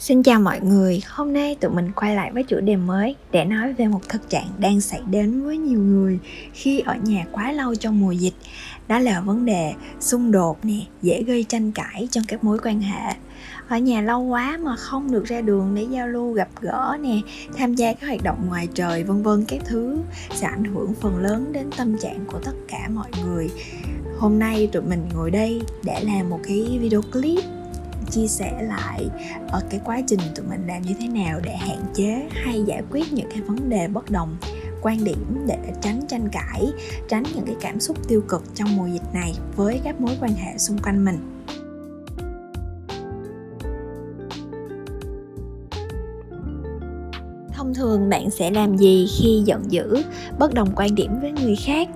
Xin chào mọi người, hôm nay tụi mình quay lại với chủ đề mới để nói về một thực trạng đang xảy đến với nhiều người khi ở nhà quá lâu trong mùa dịch. Đó là vấn đề xung đột nè, dễ gây tranh cãi trong các mối quan hệ. Ở nhà lâu quá mà không được ra đường để giao lưu gặp gỡ nè, tham gia các hoạt động ngoài trời vân vân các thứ sẽ ảnh hưởng phần lớn đến tâm trạng của tất cả mọi người. Hôm nay tụi mình ngồi đây để làm một cái video clip chia sẻ lại ở cái quá trình tụi mình làm như thế nào để hạn chế hay giải quyết những cái vấn đề bất đồng quan điểm để tránh tranh cãi, tránh những cái cảm xúc tiêu cực trong mùa dịch này với các mối quan hệ xung quanh mình. Thông thường bạn sẽ làm gì khi giận dữ, bất đồng quan điểm với người khác?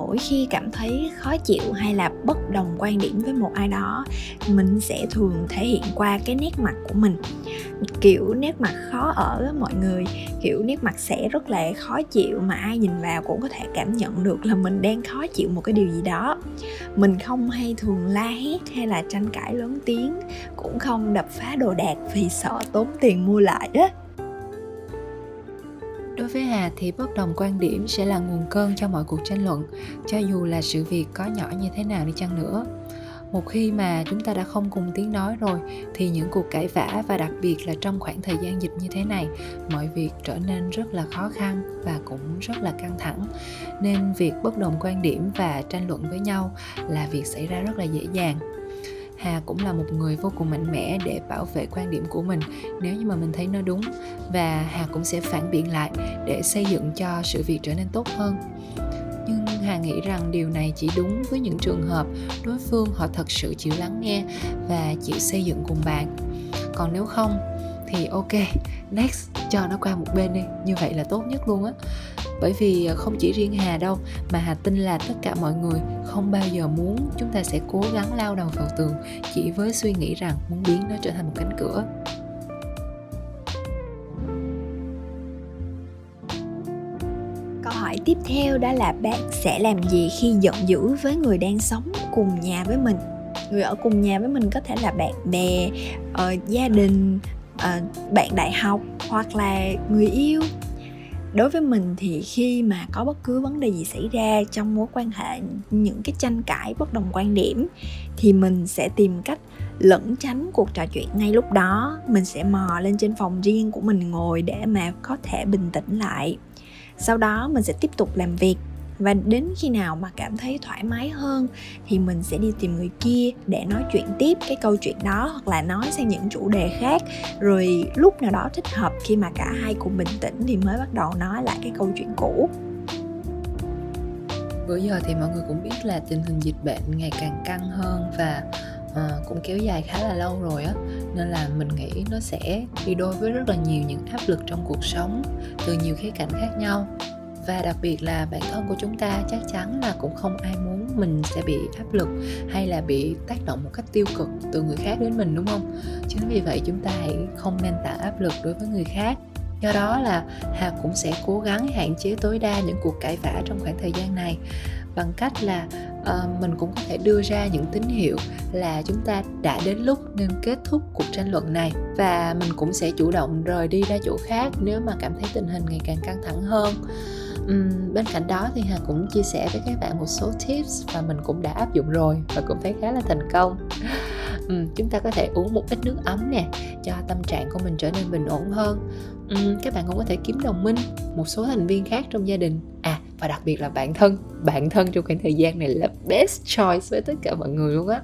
Mỗi khi cảm thấy khó chịu hay là bất đồng quan điểm với một ai đó, mình sẽ thường thể hiện qua cái nét mặt của mình. Kiểu, nét mặt khó ở mọi người, kiểu, nét mặt sẽ rất là khó chịu mà ai nhìn vào cũng có thể cảm nhận được là mình đang khó chịu một cái điều gì đó. Mình không hay thường la hét hay là tranh cãi lớn tiếng, cũng không đập phá đồ đạc vì sợ tốn tiền mua lại á. Đối với Hà thì bất đồng quan điểm sẽ là nguồn cơn cho mọi cuộc tranh luận, cho dù là sự việc có nhỏ như thế nào đi chăng nữa. Một khi mà chúng ta đã không cùng tiếng nói rồi thì những cuộc cãi vã và đặc biệt là trong khoảng thời gian dịch như thế này, mọi việc trở nên rất là khó khăn và cũng rất là căng thẳng. Nên việc bất đồng quan điểm và tranh luận với nhau là việc xảy ra rất là dễ dàng Hà cũng là một người vô cùng mạnh mẽ để bảo vệ quan điểm của mình, nếu như mà mình thấy nó đúng. Và Hà cũng sẽ phản biện lại để xây dựng cho sự việc trở nên tốt hơn. Nhưng hà nghĩ rằng điều này chỉ đúng với những trường hợp đối phương họ thật sự chịu lắng nghe và chịu xây dựng cùng bạn. Còn nếu không, thì ok, next cho nó qua một bên đi. Như vậy là tốt nhất luôn á. Bởi vì à, không chỉ riêng hà đâu mà hà tin là tất cả mọi người không bao giờ muốn chúng ta sẽ cố gắng lao đầu vào tường chỉ với suy nghĩ rằng muốn biến nó trở thành một cánh cửa. Câu hỏi tiếp theo đó là bạn sẽ làm gì khi giận dữ với người đang sống cùng nhà với mình? Người ở cùng nhà với mình có thể là bạn bè uh, gia đình uh, bạn đại học hoặc là người yêu. Đối với mình thì khi mà có bất cứ vấn đề gì xảy ra trong mối quan hệ, những cái tranh cãi, bất đồng quan điểm, thì mình sẽ tìm cách lẩn tránh cuộc trò chuyện ngay lúc đó. Mình sẽ mò lên trên phòng riêng của mình ngồi để mà có thể bình tĩnh lại. Sau đó mình sẽ tiếp tục làm việc và đến khi nào mà cảm thấy thoải mái hơn thì mình sẽ đi tìm người kia để nói chuyện tiếp cái câu chuyện đó hoặc là nói sang những chủ đề khác. Rồi lúc nào đó thích hợp khi mà cả hai cùng bình tĩnh thì mới bắt đầu nói lại cái câu chuyện cũ. Bữa giờ thì mọi người cũng biết là tình hình dịch bệnh ngày càng căng hơn và uh, cũng kéo dài khá là lâu rồi á. Nên là mình nghĩ nó sẽ đi đôi với rất là nhiều những áp lực trong cuộc sống từ nhiều khía cạnh khác nhau và đặc biệt là bản thân của chúng ta chắc chắn là cũng không ai muốn mình sẽ bị áp lực hay là bị tác động một cách tiêu cực từ người khác đến mình đúng không? Chính vì vậy chúng ta hãy không nên tạo áp lực đối với người khác. Do đó là hà cũng sẽ cố gắng hạn chế tối đa những cuộc cãi vã trong khoảng thời gian này bằng cách là uh, mình cũng có thể đưa ra những tín hiệu là chúng ta đã đến lúc nên kết thúc cuộc tranh luận này. Và mình cũng sẽ chủ động rời đi ra chỗ khác nếu mà cảm thấy tình hình ngày càng căng thẳng hơn um, bên cạnh đó thì hà cũng chia sẻ với các bạn một số tips mà mình cũng đã áp dụng rồi và cũng thấy khá là thành công. Um, chúng ta có thể uống một ít nước ấm nè cho tâm trạng của mình trở nên bình ổn hơn. Um, các bạn cũng có thể kiếm đồng minh một số thành viên khác trong gia đình. À và đặc biệt là bạn thân. Bạn thân trong khoảng thời gian này là best choice với tất cả mọi người luôn á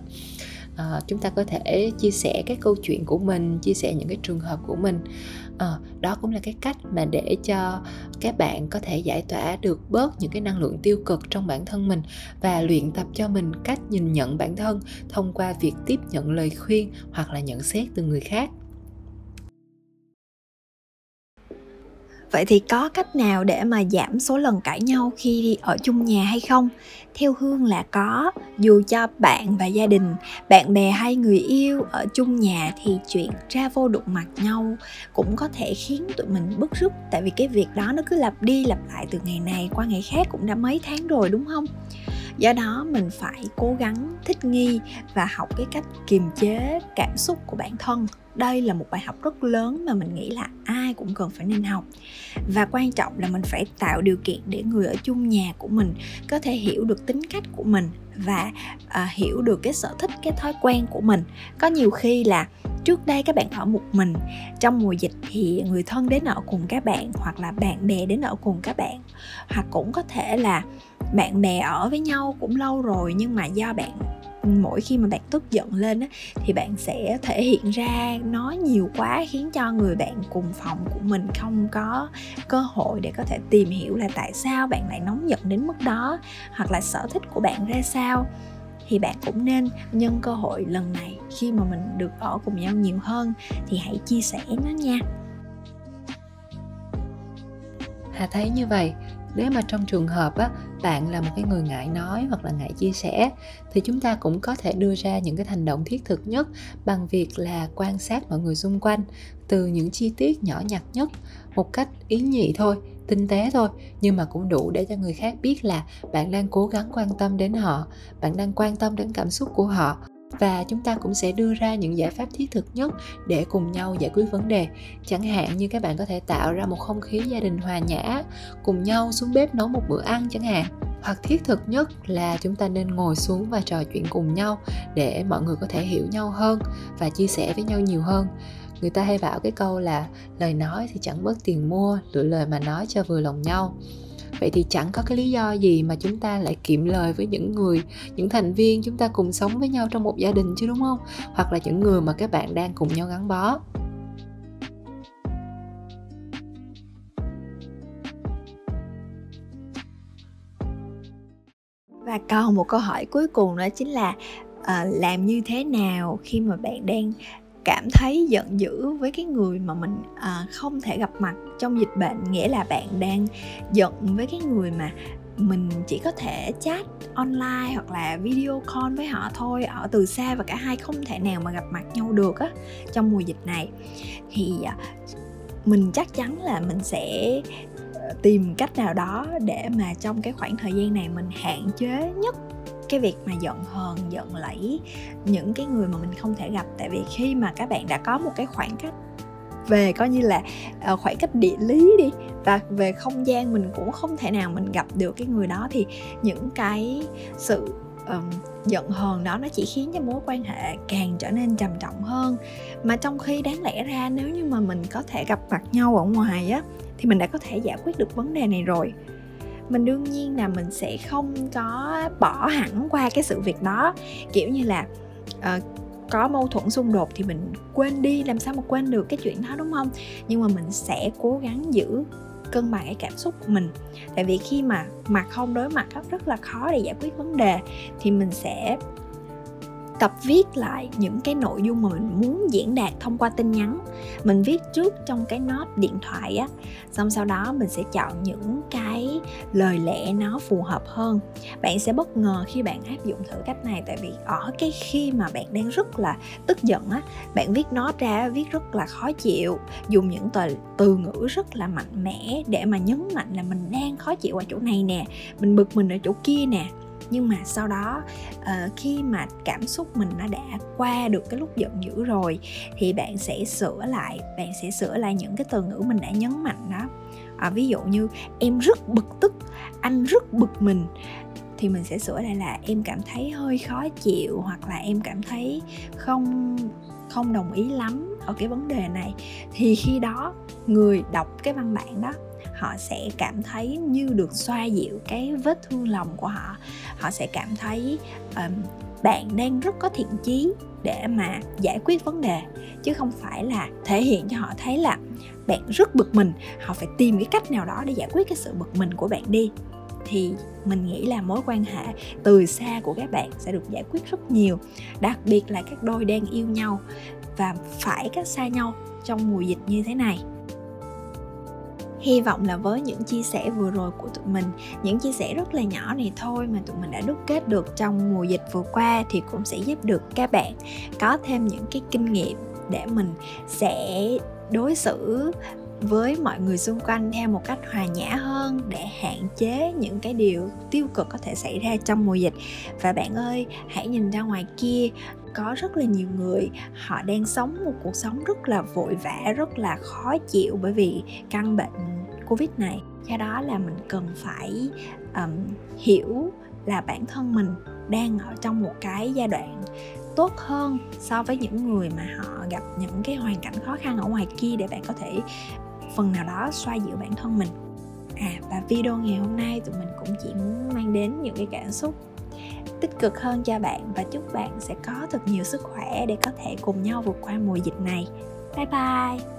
à, chúng ta có thể chia sẻ các câu chuyện của mình chia sẻ những cái trường hợp của mình. À, đó cũng là cái cách mà để cho các bạn có thể giải tỏa được bớt những cái năng lượng tiêu cực trong bản thân mình và luyện tập cho mình cách nhìn nhận bản thân thông qua việc tiếp nhận lời khuyên hoặc là nhận xét từ người khác. Vậy thì có cách nào để mà giảm số lần cãi nhau khi đi ở chung nhà hay không? Theo hương là có. Dù cho bạn và gia đình, bạn bè hay người yêu ở chung nhà thì chuyện ra vô đụng mặt nhau cũng có thể khiến tụi mình bức rứt. Tại vì cái việc đó nó cứ lặp đi lặp lại từ ngày này qua ngày khác cũng đã mấy tháng rồi, đúng không? Do đó mình phải cố gắng thích nghi và học cái cách kiềm chế cảm xúc của bản thân đây là một bài học rất lớn mà mình nghĩ là ai cũng cần phải nên học. Và quan trọng là mình phải tạo điều kiện để người ở chung nhà của mình có thể hiểu được tính cách của mình và à, hiểu được cái sở thích cái thói quen của mình. Có nhiều khi là trước đây các bạn ở một mình trong mùa dịch thì người thân đến ở cùng các bạn hoặc là bạn bè đến ở cùng các bạn. Hoặc cũng có thể là bạn bè ở với nhau cũng lâu rồi nhưng mà do bạn mỗi khi mà bạn tức giận lên á, thì bạn sẽ thể hiện ra nói nhiều quá khiến cho người bạn cùng phòng của mình không có cơ hội để có thể tìm hiểu là tại sao bạn lại nóng giận đến mức đó hoặc là sở thích của bạn ra sao. Thì bạn cũng nên nhân cơ hội lần này khi mà mình được ở cùng nhau nhiều hơn thì hãy chia sẻ nó nha. Hà thấy như vậy nếu mà trong trường hợp á, bạn là một cái người ngại nói hoặc là ngại chia sẻ, thì chúng ta cũng có thể đưa ra những cái hành động thiết thực nhất bằng việc là quan sát mọi người xung quanh từ những chi tiết nhỏ nhặt nhất, một cách ý nhị thôi, tinh tế thôi, nhưng mà cũng đủ để cho người khác biết là bạn đang cố gắng quan tâm đến họ, bạn đang quan tâm đến cảm xúc của họ và chúng ta cũng sẽ đưa ra những giải pháp thiết thực nhất để cùng nhau giải quyết vấn đề. Chẳng hạn như các bạn có thể tạo ra một không khí gia đình hòa nhã, cùng nhau xuống bếp nấu một bữa ăn chẳng hạn. Hoặc thiết thực nhất là chúng ta nên ngồi xuống và trò chuyện cùng nhau để mọi người có thể hiểu nhau hơn và chia sẻ với nhau nhiều hơn. Người ta hay bảo cái câu là, lời nói thì chẳng bớt tiền mua, lựa lời mà nói cho vừa lòng nhau vậy thì chẳng có cái lý do gì mà chúng ta lại kiệm lời với những người những thành viên chúng ta cùng sống với nhau trong một gia đình chứ đúng không? Hoặc là những người mà các bạn đang cùng nhau gắn bó. Và còn một câu hỏi cuối cùng đó chính là uh, làm như thế nào khi mà bạn đang cảm thấy giận dữ với cái người mà mình à, không thể gặp mặt trong dịch bệnh nghĩa là bạn đang giận với cái người mà mình chỉ có thể chat online hoặc là video call với họ thôi ở từ xa và cả hai không thể nào mà gặp mặt nhau được á trong mùa dịch này. Thì à, mình chắc chắn là mình sẽ ờ, tìm cách nào đó để mà trong cái khoảng thời gian này mình hạn chế nhất cái việc mà giận hờn giận lẫy những cái người mà mình không thể gặp. Tại vì khi mà các bạn đã có một cái khoảng cách về coi như là ờ, khoảng cách địa lý đi và về không gian mình cũng không thể nào mình gặp được cái người đó thì những cái sự um, giận hờn đó nó chỉ khiến cho mối quan hệ càng trở nên trầm trọng hơn. Mà trong khi đáng lẽ ra nếu như mà mình có thể gặp mặt nhau ở ngoài á thì mình đã có thể giải quyết được vấn đề này rồi mình đương nhiên là mình sẽ không có bỏ hẳn qua cái sự việc đó. Kiểu như là uh, có mâu thuẫn xung đột thì mình quên đi làm sao mà quên được cái chuyện đó đúng không? Nhưng mà mình sẽ cố gắng giữ cân bằng cái cảm xúc của mình. Tại vì khi mà mặt không đối mặt rất là khó để giải quyết vấn đề thì mình sẽ tập viết lại những cái nội dung mà mình muốn diễn đạt thông qua tin nhắn. Mình viết trước trong cái note điện thoại á, xong sau đó mình sẽ chọn những cái lời lẽ nó phù hợp hơn. Bạn sẽ bất ngờ khi bạn áp dụng thử cách này, tại vì ở cái khi mà bạn đang rất là tức giận á, bạn viết nó ra viết rất là khó chịu, dùng những từ từ ngữ rất là mạnh mẽ để mà nhấn mạnh là mình đang khó chịu ở chỗ này nè, mình bực mình ở chỗ kia nè nhưng mà sau đó uh, khi mà cảm xúc mình nó đã qua được cái lúc giận dữ rồi thì bạn sẽ sửa lại bạn sẽ sửa lại những cái từ ngữ mình đã nhấn mạnh đó. À, ví dụ như em rất bực tức anh rất bực mình. Thì mình sẽ sửa lại là em cảm thấy hơi khó chịu hoặc là em cảm thấy không không đồng ý lắm ở cái vấn đề này. Thì khi đó người đọc cái văn bản đó họ sẽ cảm thấy như được xoa dịu cái vết thương lòng của họ. Họ sẽ cảm thấy um, bạn đang rất có thiện chí để mà giải quyết vấn đề chứ không phải là thể hiện cho họ thấy là bạn rất bực mình. Họ phải tìm cái cách nào đó để giải quyết cái sự bực mình của bạn đi. Thì mình nghĩ là mối quan hệ từ xa của các bạn sẽ được giải quyết rất nhiều đặc biệt là các đôi đang yêu nhau và phải cách xa nhau trong mùa dịch như thế này hy vọng là với những chia sẻ vừa rồi của tụi mình, những chia sẻ rất là nhỏ này thôi mà tụi mình đã đúc kết được trong mùa dịch vừa qua thì cũng sẽ giúp được các bạn có thêm những cái kinh nghiệm để mình sẽ đối xử với mọi người xung quanh theo một cách hòa nhã hơn để hạn chế những cái điều tiêu cực có thể xảy ra trong mùa dịch. Và bạn ơi, hãy nhìn ra ngoài kia, có rất là nhiều người, họ đang sống một cuộc sống rất là vội vã, rất là khó chịu bởi vì căn bệnh covid này. Do đó là mình cần phải um, hiểu là bản thân mình đang ở trong một cái giai đoạn tốt hơn so với những người mà họ gặp những cái hoàn cảnh khó khăn ở ngoài kia để bạn có thể phần nào đó xoa dịu bản thân mình. À và video ngày hôm nay tụi mình cũng chỉ muốn mang đến những cái cảm xúc tích cực hơn cho bạn và chúc bạn sẽ có thật nhiều sức khỏe để có thể cùng nhau vượt qua mùa dịch này. Bye bye!